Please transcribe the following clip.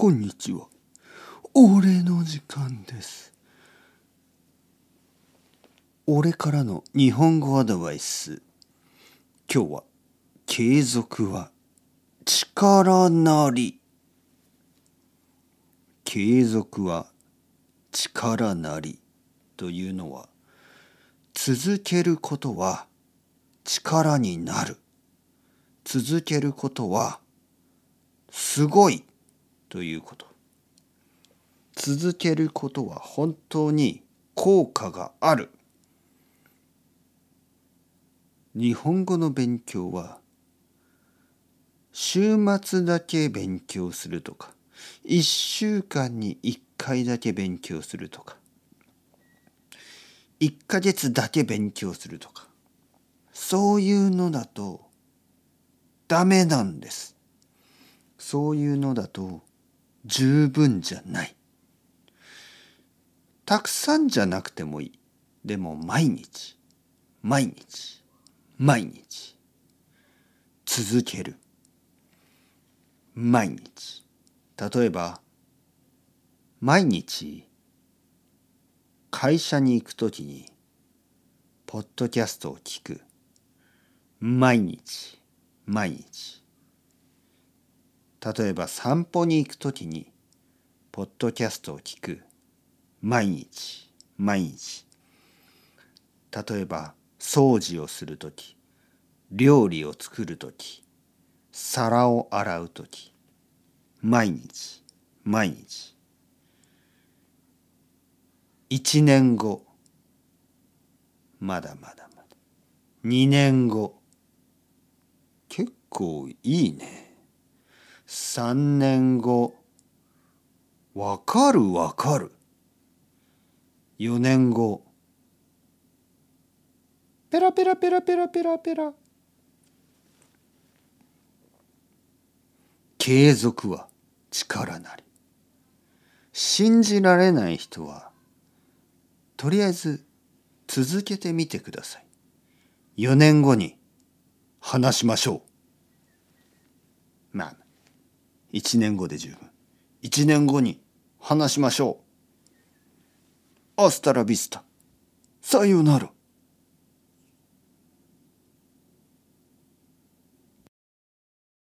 こんにちは。俺の時間です。俺からの日本語アドバイス。今日は、継続は力なり。継続は力なりというのは、続けることは力になる。続けることはすごいということ。続けることは本当に効果がある。日本語の勉強は週末だけ勉強するとか一週間に一回だけ勉強するとか一ヶ月だけ勉強するとかそういうのだとダメなんです。そういうのだと十分じゃない。たくさんじゃなくてもいい。でも毎日、毎日、毎日、続ける。毎日。例えば、毎日、会社に行くときに、ポッドキャストを聞く。毎日、毎日。例えば散歩に行くときに、ポッドキャストを聞く。毎日、毎日。例えば掃除をするとき、料理を作るとき、皿を洗うとき。毎日、毎日。一年後、まだまだまだ。二年後、結構いいね。三年後、わかるわかる。四年後、ペラペラペラペラペラペラ。継続は力なり。信じられない人は、とりあえず続けてみてください。4年後に話しましょう。まあ、1年後で十分。1年後に話しましょう。アスタラビスタ。さようなら。